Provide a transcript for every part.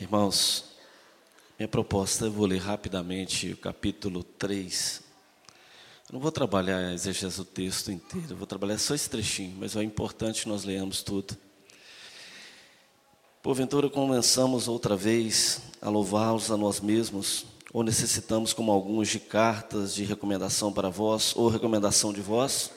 Irmãos, minha proposta, eu vou ler rapidamente o capítulo 3. Eu não vou trabalhar exegese o texto inteiro, eu vou trabalhar só esse trechinho, mas é importante nós leamos tudo. Porventura começamos outra vez a louvá-los a nós mesmos, ou necessitamos, como alguns, de cartas de recomendação para vós, ou recomendação de vós?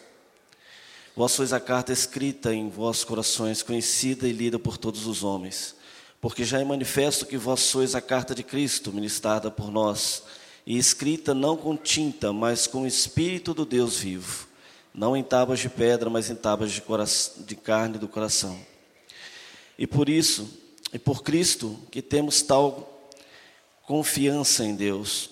Vós sois a carta escrita em vossos corações, conhecida e lida por todos os homens porque já é manifesto que vós sois a carta de Cristo, ministrada por nós, e escrita não com tinta, mas com o Espírito do Deus vivo, não em tábuas de pedra, mas em tábuas de, de carne do coração. E por isso, e por Cristo, que temos tal confiança em Deus,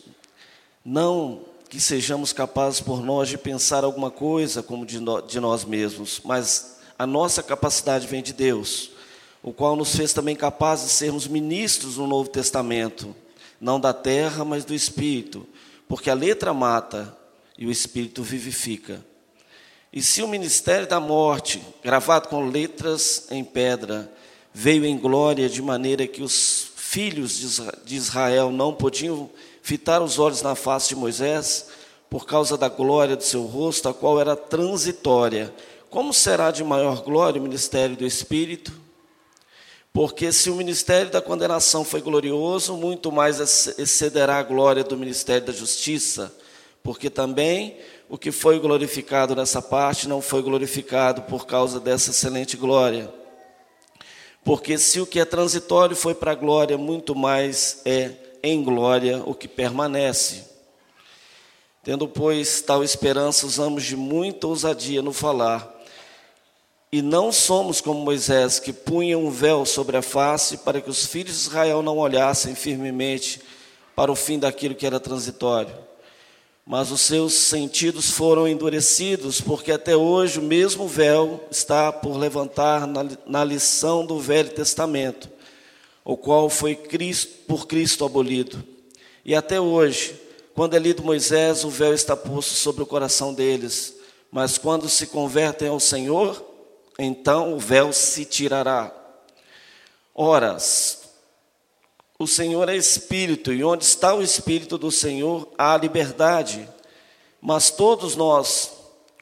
não que sejamos capazes por nós de pensar alguma coisa como de, no, de nós mesmos, mas a nossa capacidade vem de Deus o qual nos fez também capazes de sermos ministros no Novo Testamento, não da terra, mas do Espírito, porque a letra mata e o Espírito vivifica. E se o ministério da morte, gravado com letras em pedra, veio em glória de maneira que os filhos de Israel não podiam fitar os olhos na face de Moisés, por causa da glória do seu rosto, a qual era transitória, como será de maior glória o ministério do Espírito? Porque se o ministério da condenação foi glorioso, muito mais excederá a glória do ministério da justiça, porque também o que foi glorificado nessa parte não foi glorificado por causa dessa excelente glória. Porque se o que é transitório foi para a glória, muito mais é em glória o que permanece. Tendo, pois, tal esperança, usamos de muita ousadia no falar e não somos como Moisés, que punha um véu sobre a face para que os filhos de Israel não olhassem firmemente para o fim daquilo que era transitório. Mas os seus sentidos foram endurecidos, porque até hoje o mesmo véu está por levantar na, lição do Velho Testamento, o qual foi Cristo, por Cristo abolido. E até hoje, quando é lido Moisés, o véu está posto sobre o coração deles. Mas quando se convertem ao Senhor, então o véu se tirará. Ora, o Senhor é Espírito, e onde está o Espírito do Senhor, há liberdade. Mas todos nós,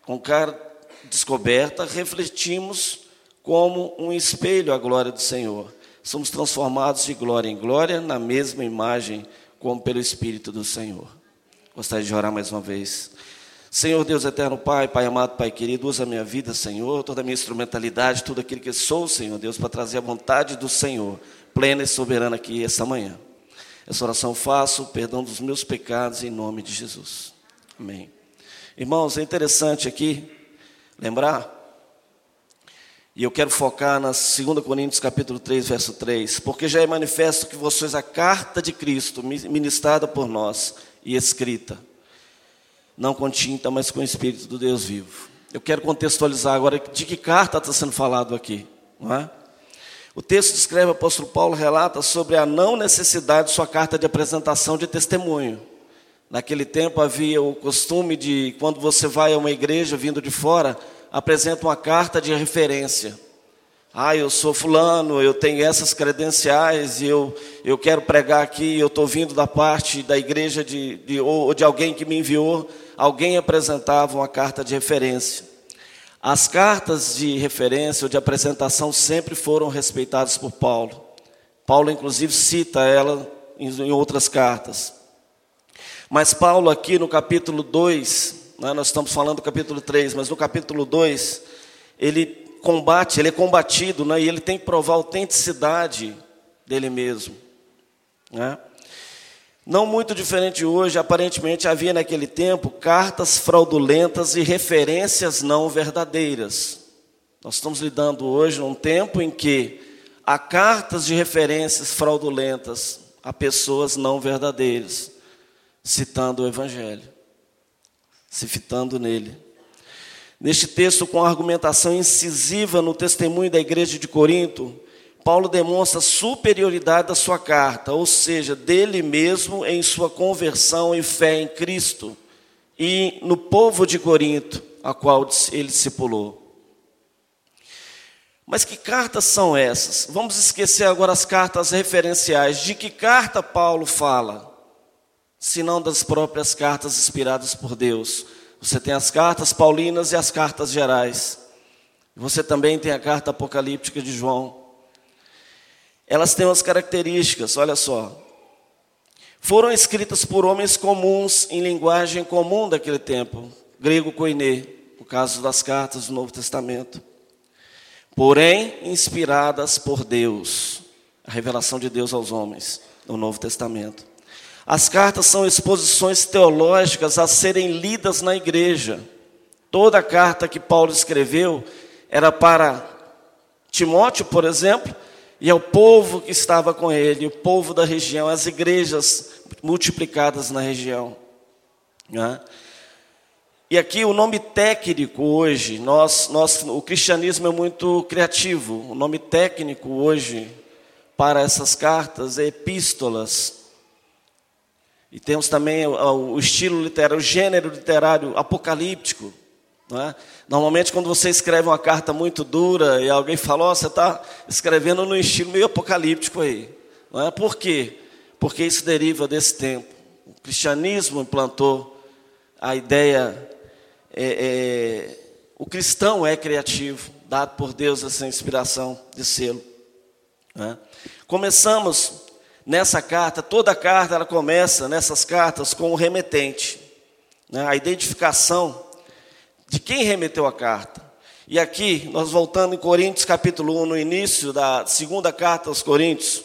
com cara descoberta, refletimos como um espelho a glória do Senhor. Somos transformados de glória em glória na mesma imagem, como pelo Espírito do Senhor. Gostaria de orar mais uma vez. Senhor Deus eterno Pai, Pai amado, Pai querido, usa a minha vida, Senhor, toda a minha instrumentalidade, tudo aquilo que sou, Senhor Deus, para trazer a vontade do Senhor, plena e soberana aqui esta manhã. Essa oração faço, perdão dos meus pecados, em nome de Jesus. Amém. Irmãos, é interessante aqui lembrar, e eu quero focar na 2 Coríntios capítulo 3, verso 3, porque já é manifesto que vocês a carta de Cristo, ministrada por nós e escrita não com tinta, mas com o Espírito do Deus vivo. Eu quero contextualizar agora de que carta está sendo falado aqui, não é? O texto descreve, o apóstolo Paulo relata sobre a não necessidade de sua carta de apresentação de testemunho. Naquele tempo havia o costume de, quando você vai a uma igreja vindo de fora, apresenta uma carta de referência. Ah, eu sou fulano, eu tenho essas credenciais e eu, eu quero pregar aqui, eu estou vindo da parte da igreja de, de, ou de alguém que me enviou, alguém apresentava uma carta de referência. As cartas de referência ou de apresentação sempre foram respeitadas por Paulo. Paulo, inclusive, cita ela em, outras cartas. Mas Paulo, aqui no capítulo 2, né, nós estamos falando do capítulo 3, mas no capítulo 2, ele combate, ele é combatido, né? e ele tem que provar a autenticidade dele mesmo. Né? Não muito diferente hoje, aparentemente havia naquele tempo cartas fraudulentas e referências não verdadeiras. Nós estamos lidando hoje num tempo em que há cartas de referências fraudulentas a pessoas não verdadeiras, citando o Evangelho, se fitando nele. Neste texto, com argumentação incisiva no testemunho da igreja de Corinto, Paulo demonstra a superioridade da sua carta, ou seja, dele mesmo em sua conversão e fé em Cristo e no povo de Corinto, a qual ele discipulou. Mas que cartas são essas? Vamos esquecer agora as cartas referenciais. De que carta Paulo fala? Se não das próprias cartas inspiradas por Deus. Você tem as cartas paulinas e as cartas gerais. Você também tem a carta apocalíptica de João. Elas têm umas características, olha só. Foram escritas por homens comuns, em linguagem comum daquele tempo, grego koiné, no caso das cartas do Novo Testamento porém inspiradas por Deus. A revelação de Deus aos homens no Novo Testamento. As cartas são exposições teológicas a serem lidas na igreja. Toda carta que Paulo escreveu era para Timóteo, por exemplo, e ao povo que estava com ele, o povo da região, as igrejas multiplicadas na região. Né? E aqui o nome técnico hoje, nós, nós, o cristianismo é muito criativo. O nome técnico hoje para essas cartas é epístolas. E temos também o, o estilo literário, o gênero literário apocalíptico. É? Normalmente, quando você escreve uma carta muito dura e alguém fala, oh, você está escrevendo no estilo meio apocalíptico aí. Não é? Por quê? Porque isso deriva desse tempo. O cristianismo implantou a ideia é, é, o cristão é criativo, dado por Deus essa inspiração de selo. Né? Começamos nessa carta, toda carta ela começa nessas cartas com o remetente, né? a identificação de quem remeteu a carta. E aqui, nós voltando em Coríntios capítulo 1, no início da segunda carta aos Coríntios,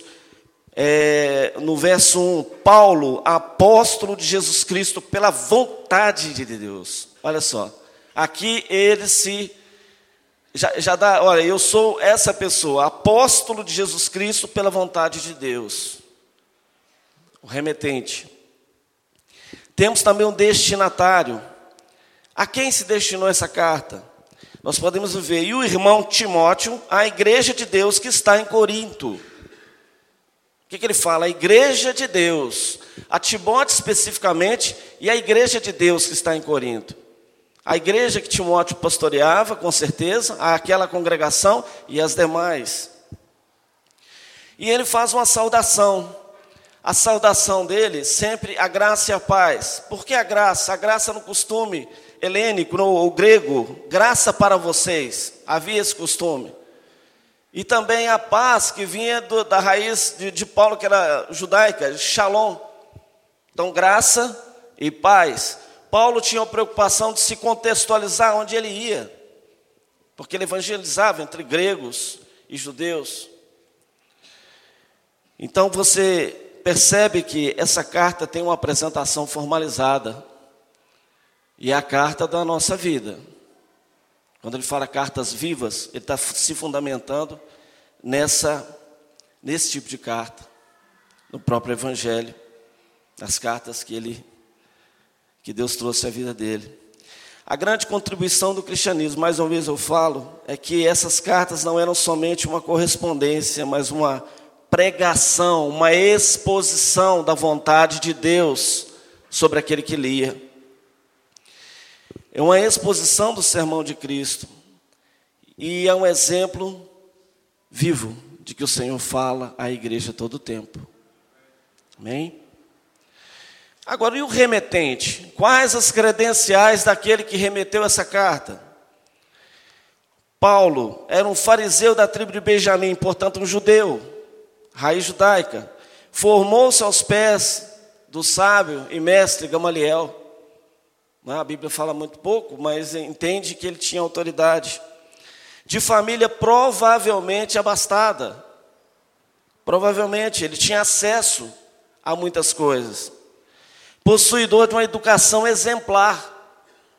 é, no verso 1, Paulo, apóstolo de Jesus Cristo, pela vontade de Deus. Olha só, aqui ele se. Já, já dá, olha, eu sou essa pessoa, apóstolo de Jesus Cristo pela vontade de Deus. O remetente. Temos também um destinatário. A quem se destinou essa carta? Nós podemos ver, e o irmão Timóteo, a igreja de Deus que está em Corinto. O que, que, ele fala? A igreja de Deus, a Timóteo especificamente, e a igreja de Deus que está em Corinto. A igreja que Timóteo pastoreava, com certeza, aquela congregação e as demais. E ele faz uma saudação. A saudação dele sempre a graça e a paz. Por que a graça? A graça no costume helênico, no grego, graça para vocês. Havia esse costume. E também a paz que vinha do, da raiz de, de, Paulo, que era judaica, shalom. Então, graça e paz. Paulo tinha a preocupação de se contextualizar onde ele ia, porque ele evangelizava entre gregos e judeus. Então você percebe que essa carta tem uma apresentação formalizada, e é a carta da nossa vida. Quando ele fala cartas vivas, ele está se fundamentando nessa, nesse tipo de carta, no próprio Evangelho, nas cartas que ele, que Deus trouxe à vida dele. A grande contribuição do cristianismo, mais uma vez eu falo, é que essas cartas não eram somente uma correspondência, mas uma pregação, uma exposição da vontade de Deus sobre aquele que lia. É uma exposição do sermão de Cristo. E é um exemplo vivo de que o Senhor fala à igreja todo o tempo. Amém? Agora, e o remetente? Quais as credenciais daquele que remeteu essa carta? Paulo era um fariseu da tribo de Benjamim, portanto, um judeu, raiz judaica. Formou-se aos pés do sábio e mestre Gamaliel. É? A Bíblia fala muito pouco, mas entende que ele tinha autoridade. De família provavelmente abastada. Provavelmente ele tinha acesso a muitas coisas. Possuidor de uma educação exemplar.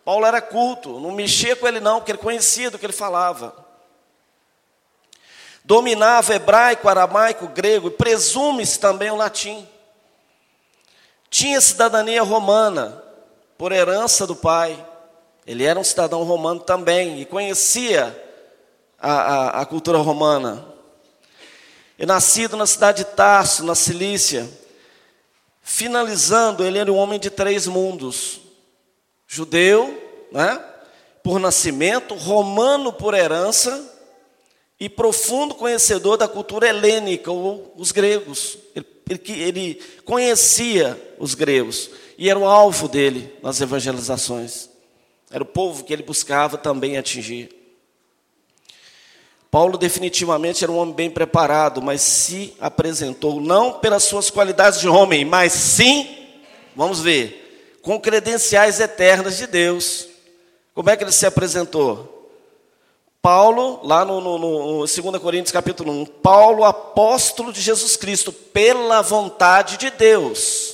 Paulo era culto, não mexia com ele não, porque ele conhecia do que ele falava. Dominava hebraico, aramaico, grego e presume-se também o latim. Tinha cidadania romana, por herança do pai. Ele era um cidadão romano também e conhecia a, a, a cultura romana. E nascido na cidade de Tarso, na Cilícia, finalizando, ele era um homem de três mundos: judeu, né, por nascimento, romano por herança e profundo conhecedor da cultura helênica, ou os gregos. Ele, ele, ele conhecia os gregos e era o alvo dele nas evangelizações. Era o povo que ele buscava também atingir. Paulo definitivamente era um homem bem preparado, mas se apresentou não pelas suas qualidades de homem, mas sim, vamos ver, com credenciais eternas de Deus. Como é que ele se apresentou? Paulo, lá no, no, no 2 Coríntios capítulo 1, Paulo, apóstolo de Jesus Cristo, pela vontade de Deus.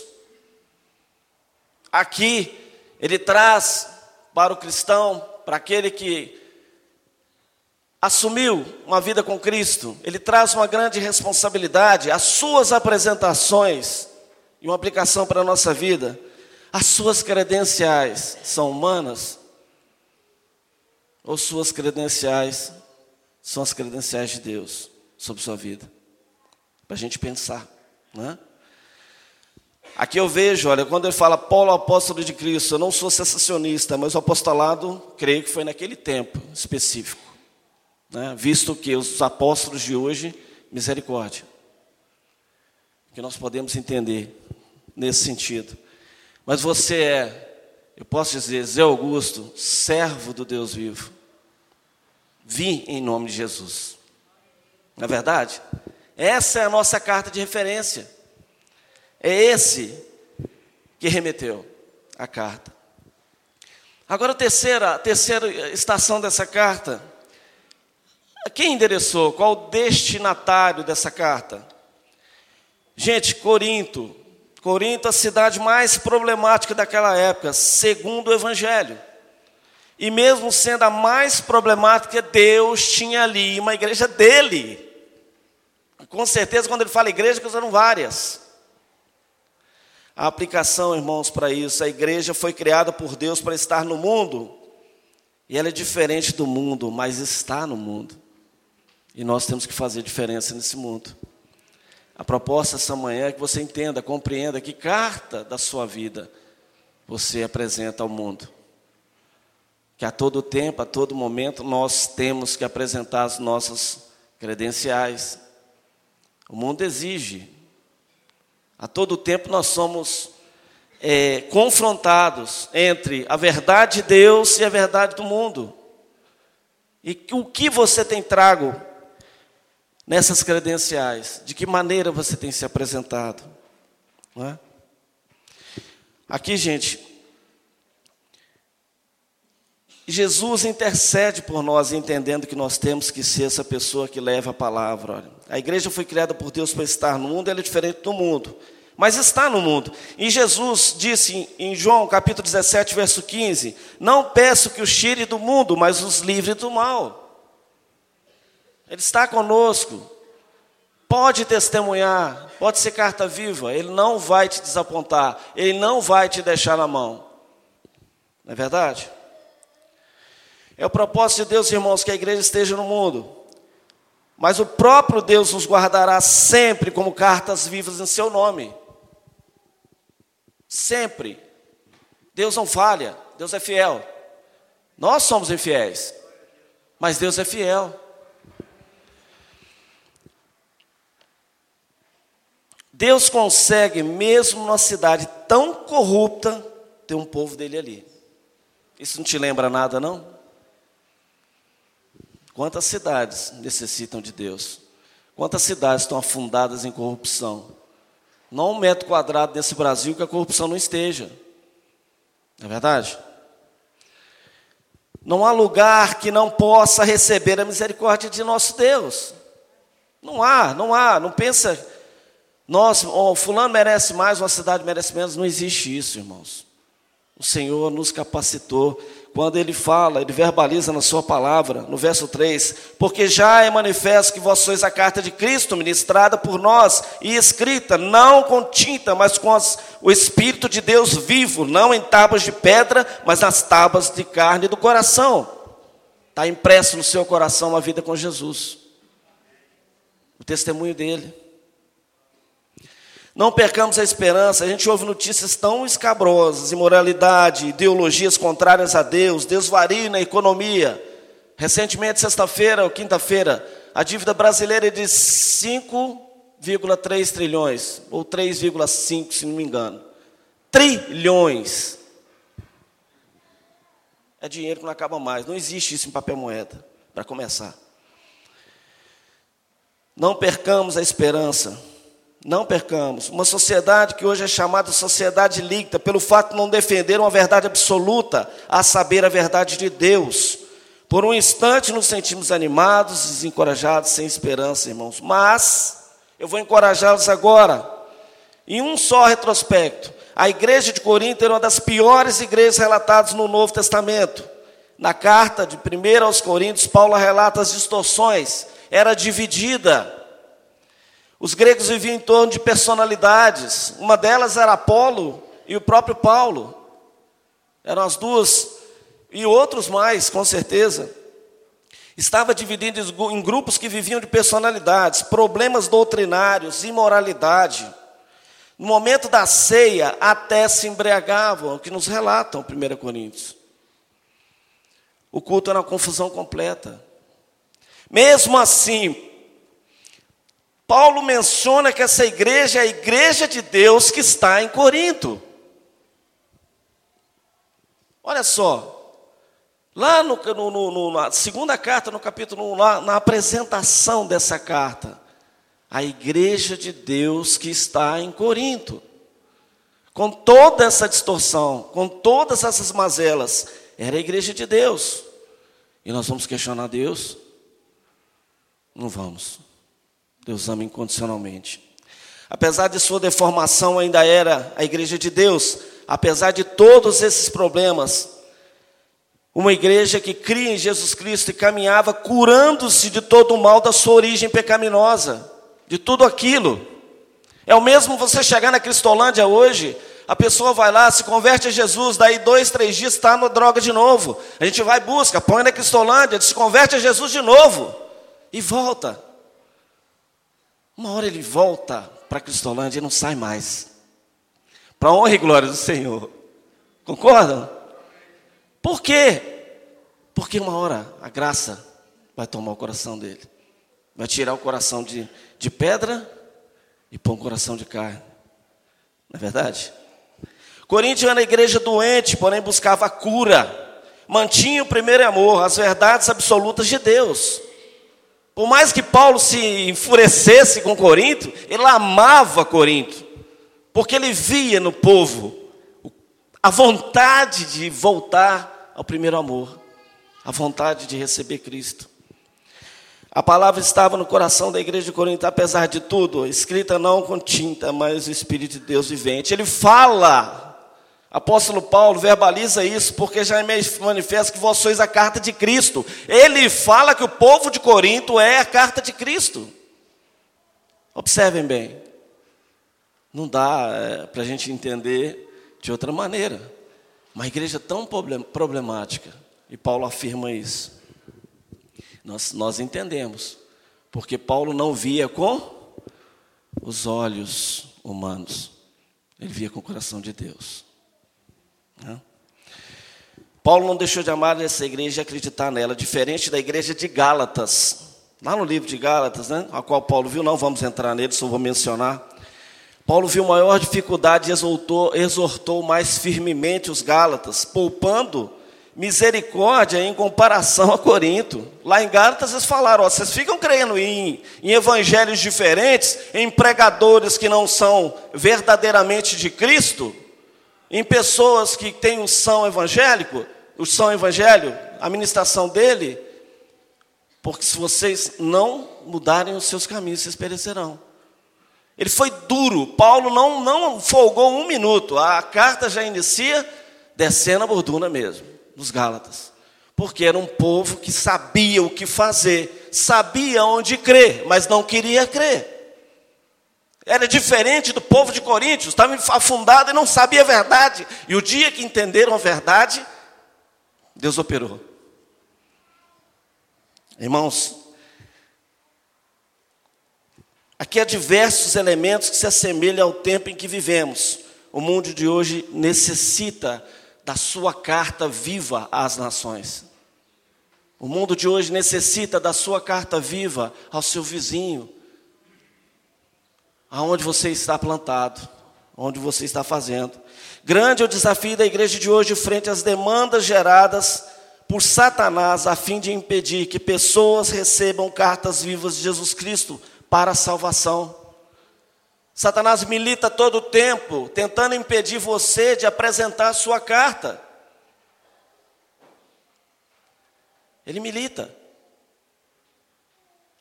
Aqui, ele traz para o cristão, para aquele que assumiu uma vida com Cristo, ele traz uma grande responsabilidade, as suas apresentações e uma aplicação para a nossa vida, as suas credenciais são humanas ou suas credenciais são as credenciais de Deus sobre sua vida? Para a gente pensar, né? Aqui eu vejo, olha, quando ele fala Paulo apóstolo de Cristo, eu não sou sensacionista, mas o apostolado, creio que foi naquele tempo específico. Né? Visto que os apóstolos de hoje, misericórdia. Que nós podemos entender nesse sentido. Mas você é, eu posso dizer, Zé Augusto, servo do Deus vivo. Vi em nome de Jesus. Na é verdade, essa é a nossa carta de referência. É esse que remeteu a carta. Agora, a terceira, a terceira estação dessa carta. Quem endereçou? Qual o destinatário dessa carta? Gente, Corinto. Corinto, a cidade mais problemática daquela época, segundo o Evangelho. E mesmo sendo a mais problemática, Deus tinha ali uma igreja dele. Com certeza, quando ele fala igreja, que eram várias. A aplicação, irmãos, para isso, a igreja foi criada por Deus para estar no mundo, e ela é diferente do mundo, mas está no mundo. E nós temos que fazer diferença nesse mundo. A proposta essa manhã é que você entenda, compreenda que carta da sua vida você apresenta ao mundo. Que a todo tempo, a todo momento, nós temos que apresentar as nossas credenciais. O mundo exige a todo tempo nós somos é, confrontados entre a verdade de Deus e a verdade do mundo. E o que você tem trago nessas credenciais? De que maneira você tem se apresentado? É? Aqui, gente, Jesus intercede por nós, entendendo que nós temos que ser essa pessoa que leva a palavra. A igreja foi criada por Deus para estar no mundo, ela é diferente do mundo, mas está no mundo. E Jesus disse em João capítulo 17, verso 15: Não peço que os tire do mundo, mas os livre do mal. Ele está conosco, pode testemunhar, pode ser carta viva, ele não vai te desapontar, ele não vai te deixar na mão. Não é verdade? É o propósito de Deus, irmãos, que a igreja esteja no mundo. Mas o próprio Deus nos guardará sempre como cartas vivas em seu nome. Sempre. Deus não falha, Deus é fiel. Nós somos infiéis, mas Deus é fiel. Deus consegue, mesmo numa cidade tão corrupta, ter um povo dele ali. Isso não te lembra nada, não? Quantas cidades necessitam de Deus? Quantas cidades estão afundadas em corrupção? Não um metro quadrado desse Brasil que a corrupção não esteja. Não é verdade? Não há lugar que não possa receber a misericórdia de nosso Deus. Não há, não há. Não pensa, nós, oh, fulano merece mais, uma cidade merece menos. Não existe isso, irmãos. O Senhor nos capacitou quando ele fala, ele verbaliza na sua palavra, no verso 3, porque já é manifesto que vós sois a carta de Cristo, ministrada por nós e escrita, não com tinta, mas com as, o Espírito de Deus vivo, não em tábuas de pedra, mas nas tábuas de carne do coração. Está impresso no seu coração a vida com Jesus, o testemunho dele. Não percamos a esperança, a gente ouve notícias tão escabrosas, imoralidade, ideologias contrárias a Deus, desvario na economia. Recentemente, sexta-feira ou quinta-feira, a dívida brasileira é de 5,3 trilhões, ou 3,5, se não me engano. Trilhões. É dinheiro que não acaba mais. Não existe isso em papel moeda, para começar. Não percamos a esperança. Não percamos. Uma sociedade que hoje é chamada sociedade líquida, pelo fato de não defender uma verdade absoluta, a saber, a verdade de Deus. Por um instante nos sentimos animados, desencorajados, sem esperança, irmãos. Mas eu vou encorajá-los agora. Em um só retrospecto, a igreja de Corinto era uma das piores igrejas relatadas no Novo Testamento. Na carta de 1 aos Coríntios, Paulo relata as distorções. Era dividida. Os gregos viviam em torno de personalidades. Uma delas era Apolo e o próprio Paulo. Eram as duas e outros mais, com certeza. Estava dividido em grupos que viviam de personalidades, problemas doutrinários, imoralidade. No momento da ceia, até se embriagavam, o que nos relatam 1 Coríntios. O culto era uma confusão completa. Mesmo assim, Paulo menciona que essa igreja é a igreja de Deus que está em Corinto. Olha só, Lá no, no, no, na segunda carta, no capítulo 1, lá, na apresentação dessa carta, a igreja de Deus que está em Corinto, com toda essa distorção, com todas essas mazelas, era a igreja de Deus. E nós vamos questionar Deus? Não vamos. Deus ama incondicionalmente. Apesar de sua deformação, ainda era a igreja de Deus. Apesar de todos esses problemas, uma igreja que cria em Jesus Cristo e caminhava curando-se de todo o mal da sua origem pecaminosa, de tudo aquilo. É o mesmo você chegar na Cristolândia hoje, a pessoa vai lá, se converte a Jesus, daí dois, três dias está na droga de novo. A gente vai, busca, põe na Cristolândia, se converte a Jesus de novo e volta. Uma hora ele volta para Cristolândia e não sai mais. Para a honra e glória do Senhor. Concordam? Por quê? Porque uma hora a graça vai tomar o coração dele. Vai tirar o coração de, de pedra e pôr um coração de carne. Não é verdade? Coríntios era a igreja doente, porém buscava a cura. Mantinha o primeiro amor, as verdades absolutas de Deus. Por mais que Paulo se enfurecesse com Corinto, ele amava Corinto, porque ele via no povo a vontade de voltar ao primeiro amor, a vontade de receber Cristo. A palavra estava no coração da igreja de Corinto, apesar de tudo, escrita não com tinta, mas o Espírito de Deus vivente. Ele fala, apóstolo Paulo verbaliza isso, porque já manifesta que vós sois a carta de Cristo. Ele fala que o povo de Corinto é a carta de Cristo. Observem bem, não dá é, para a gente entender de outra maneira. Uma igreja tão problemática, e Paulo afirma isso. Nós, nós entendemos, porque Paulo não via com os olhos humanos, ele via com o coração de Deus. Paulo não deixou de amar essa igreja e acreditar nela, diferente da igreja de Gálatas. Lá no livro de Gálatas, né, a qual Paulo viu, não vamos entrar nele, só vou mencionar. Paulo viu maior dificuldade e exortou, exortou mais firmemente os Gálatas, poupando misericórdia em comparação a Corinto. Lá em Gálatas eles falaram: ó, vocês ficam crendo em, em evangelhos diferentes, em pregadores que não são verdadeiramente de Cristo, em pessoas que têm o são evangélico, o são evangelho, a ministração dele, porque se vocês não mudarem os seus caminhos, vocês perecerão. Ele foi duro. Paulo não, não folgou um minuto. A carta já inicia descendo a borduna mesmo, dos Gálatas. Porque era um povo que sabia o que fazer, sabia onde crer, mas não queria crer. Era diferente do povo de Coríntios, estava afundado e não sabia a verdade. E o dia que entenderam a verdade, Deus operou. Irmãos, Aqui há diversos elementos que se assemelham ao tempo em que vivemos. O mundo de hoje necessita da sua carta viva às nações. O mundo de hoje necessita da sua carta viva ao seu vizinho, aonde você está plantado, onde você está fazendo. Grande é o desafio da igreja de hoje frente às demandas geradas por Satanás a fim de impedir que pessoas recebam cartas vivas de Jesus Cristo para a salvação. Satanás milita todo o tempo tentando impedir você de apresentar a sua carta. Ele milita.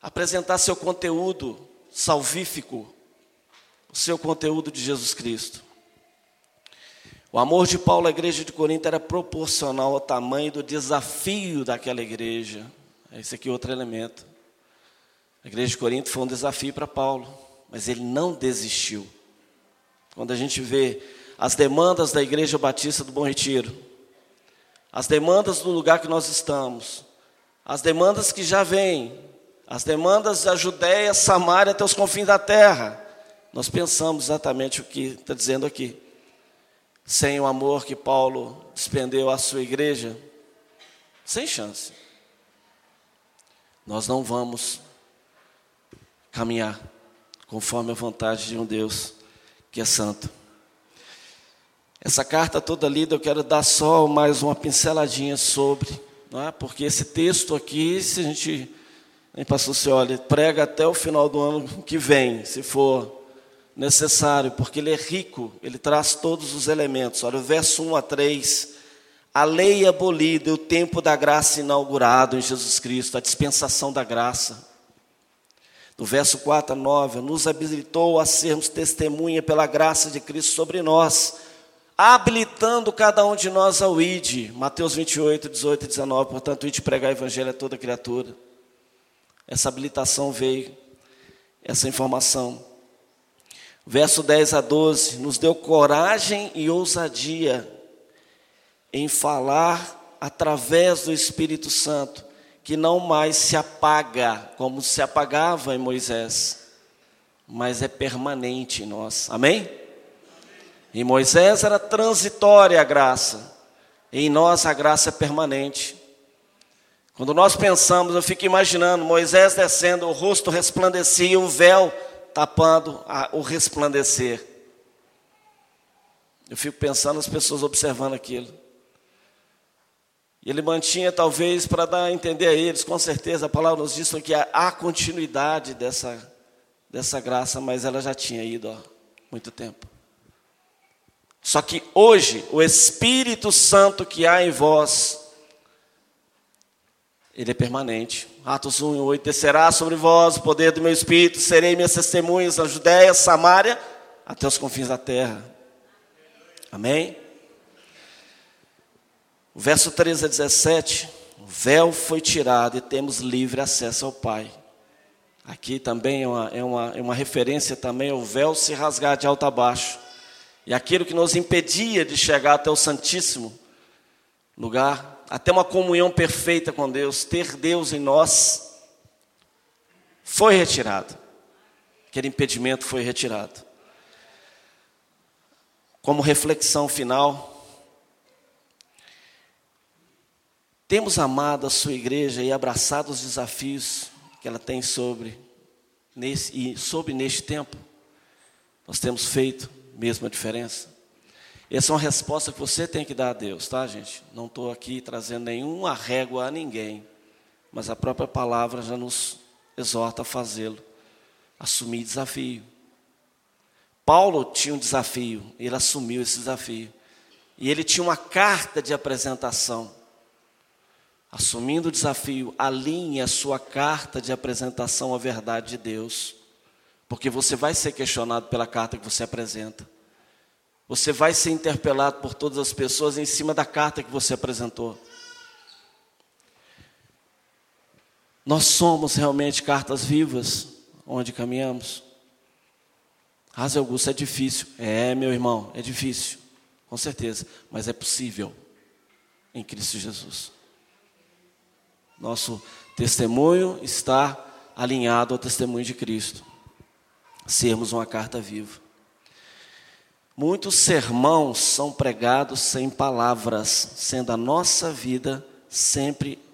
Apresentar seu conteúdo salvífico, o seu conteúdo de Jesus Cristo. O amor de Paulo à igreja de Corinto era proporcional ao tamanho do desafio daquela igreja. Esse aqui é outro elemento. A igreja de Corinto foi um desafio para Paulo, mas ele não desistiu. Quando a gente vê as demandas da igreja batista do Bom Retiro, as demandas do lugar que nós estamos, as demandas que já vêm, as demandas da Judéia, Samaria até os confins da terra, nós pensamos exatamente o que está dizendo aqui sem o amor que Paulo despendeu à sua igreja, sem chance. Nós não vamos caminhar conforme a vontade de um Deus que é santo. Essa carta toda lida, eu quero dar só mais uma pinceladinha sobre, é? porque esse texto aqui, se a gente, hein, pastor, você olha, prega até o final do ano que vem, se for necessário, porque ele é rico, ele traz todos os elementos. Olha o verso 1 a 3. A lei abolida, o tempo da graça inaugurado em Jesus Cristo, a dispensação da graça. Do verso 4 a 9, nos habilitou a sermos testemunha pela graça de Cristo sobre nós, habilitando cada um de nós ao ID. Mateus 28, 18 e 19. Portanto, ide pregar o evangelho a toda criatura. Essa habilitação veio, essa informação. Verso 10 a 12, nos deu coragem e ousadia em falar através do Espírito Santo, que não mais se apaga como se apagava em Moisés, mas é permanente em nós. Amém? Em Moisés era transitória a graça, em nós a graça é permanente. Quando nós pensamos, eu fico imaginando Moisés descendo, o rosto resplandecia, o véu tapando a, o resplandecer. Eu fico pensando as pessoas observando aquilo. E ele mantinha, talvez, para dar a entender a eles, com certeza, a palavra nos diz que há continuidade dessa, dessa graça, mas ela já tinha ido há muito tempo. Só que hoje, o Espírito Santo que há em vós, ele é permanente. Atos 1 e 8, descerá sobre vós o poder do meu Espírito, serei minhas testemunhas na Judéia, Samária, até os confins da terra. Amém? O verso 13 a 17, o véu foi tirado e temos livre acesso ao Pai. Aqui também é uma, é uma, é uma referência também ao véu se rasgar de alto a baixo. E aquilo que nos impedia de chegar até o Santíssimo lugar, até uma comunhão perfeita com Deus, ter Deus em nós, foi retirado. Aquele impedimento foi retirado. Como reflexão final, temos amado a sua igreja e abraçado os desafios que ela tem sobre nesse e sobre neste tempo. Nós temos feito mesmo a diferença. Essa é uma resposta que você tem que dar a Deus, tá, gente? Não estou aqui trazendo nenhuma régua a ninguém, mas a própria palavra já nos exorta a fazê-lo, assumir desafio. Paulo tinha um desafio, ele assumiu esse desafio. E ele tinha uma carta de apresentação. Assumindo o desafio, alinhe a sua carta de apresentação à verdade de Deus. Porque você vai ser questionado pela carta que você apresenta. Você vai ser interpelado por todas as pessoas em cima da carta que você apresentou. Nós somos realmente cartas vivas onde caminhamos. Raso Augusto, é difícil. É, meu irmão, é difícil, com certeza, mas é possível em Cristo Jesus. Nosso testemunho está alinhado ao testemunho de Cristo. Sermos uma carta viva. Muitos sermãos são pregados sem palavras, sendo a nossa vida sempre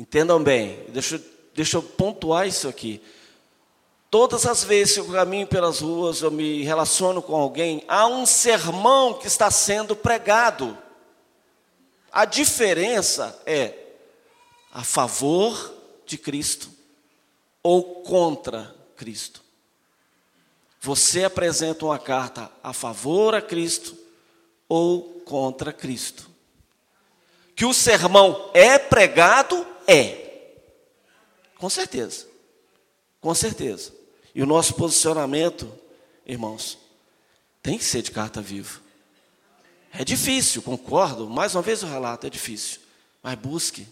Entendam bem, deixa, deixa eu pontuar isso aqui. Todas as vezes que eu caminho pelas ruas, eu me relaciono com alguém, há um sermão que está sendo pregado. A diferença é a favor de Cristo ou contra Cristo. Você apresenta uma carta a favor a Cristo ou contra Cristo. Que o sermão é pregado, é. Com certeza. Com certeza. E o nosso posicionamento, irmãos, tem que ser de carta viva. É difícil, concordo. Mais uma vez o relato é difícil. Mas busque.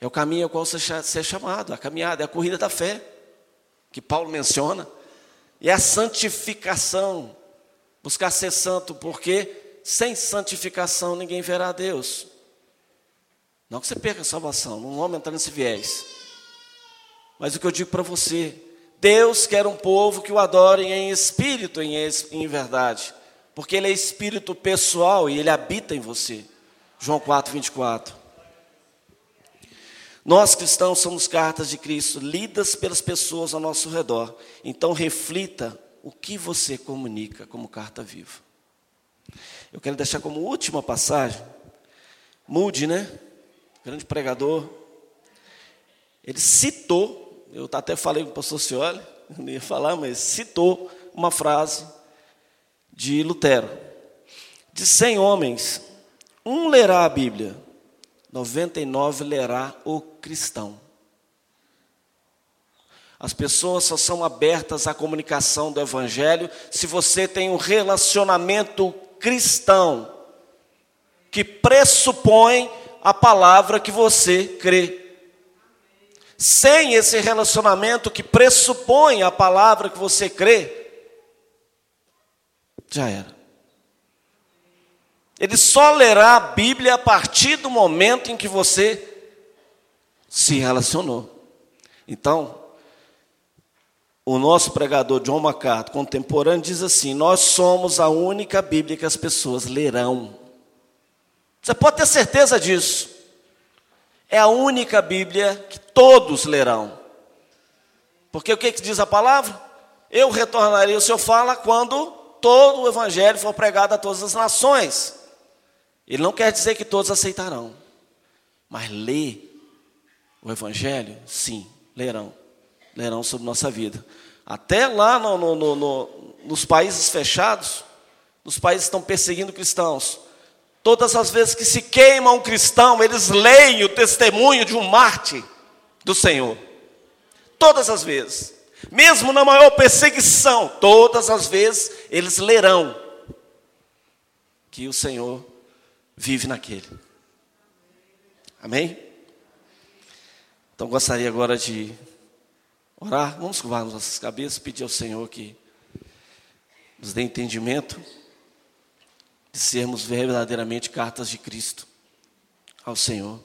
É o caminho ao qual você é chamado, a caminhada, é a corrida da fé, que Paulo menciona. E a santificação. Buscar ser santo, porque sem santificação ninguém verá a Deus. Não que você perca a salvação, não vamos entrar nesse viés. Mas o que eu digo para você, Deus quer um povo que o adore em espírito e em verdade. Porque Ele é espírito pessoal e Ele habita em você. João 4, 24. Nós cristãos somos cartas de Cristo lidas pelas pessoas ao nosso redor. Então reflita o que você comunica como carta viva. Eu quero deixar como última passagem, Moody, né? Grande pregador. Ele citou, eu até falei com o pastor Cioli, não ia falar, mas citou uma frase de Lutero. De 100 homens, um lerá a Bíblia, 99 lerá o cristão. As pessoas só são abertas à comunicação do Evangelho se você tem um relacionamento cristão que pressupõe a palavra que você crê. Sem esse relacionamento que pressupõe a palavra que você crê, já era. Ele só lerá a Bíblia a partir do momento em que você se relacionou. Então, o nosso pregador John MacArthur, contemporâneo, diz assim: Nós somos a única Bíblia que as pessoas lerão. Você pode ter certeza disso. É a única Bíblia que todos lerão. Porque o que, que diz a palavra? Eu retornarei, o Senhor fala, quando todo o Evangelho for pregado a todas as nações. Ele não quer dizer que todos aceitarão, mas ler o Evangelho, sim, lerão. Lerão sobre nossa vida. Até lá no, no, no, nos países fechados, nos países que estão perseguindo cristãos, todas as vezes que se queima um cristão, eles leem o testemunho de um mártir do Senhor. Todas as vezes. Mesmo na maior perseguição, todas as vezes eles lerão que o Senhor vive naquele. Amém? Então gostaria agora de orar. Vamos curvar nossas cabeças, pedir ao Senhor que nos dê entendimento de sermos verdadeiramente cartas de Cristo ao Senhor.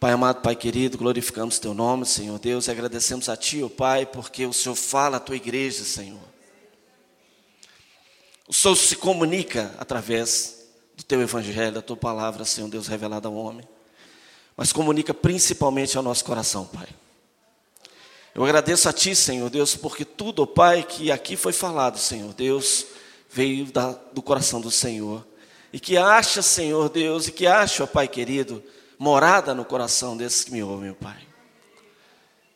Pai amado, Pai querido, glorificamos Teu nome, Senhor Deus, e agradecemos a Ti, ó Pai, porque o Senhor fala à Tua igreja, Senhor. O Senhor se comunica através do teu evangelho, da tua palavra, Senhor Deus, revelada ao homem. Mas comunica principalmente ao nosso coração, Pai. Eu agradeço a Ti, Senhor Deus, porque tudo, Pai, que aqui foi falado, Senhor Deus, veio da, do coração do Senhor. E que acha, Senhor Deus, e que acha, Pai querido, morada no coração desses que me ouvem, Pai.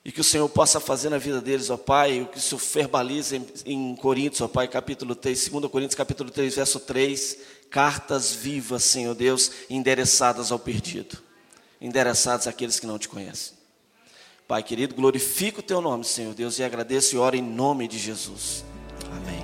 E que o Senhor possa fazer na vida deles, ó Pai, o que o Senhor verbaliza em, em Coríntios, ó Pai, capítulo 3, 2 Coríntios, capítulo 3, verso 3, cartas vivas, Senhor Deus, endereçadas ao perdido, endereçadas àqueles que não te conhecem. Pai querido, glorifico o teu nome, Senhor Deus, e agradeço e oro em nome de Jesus. Amém.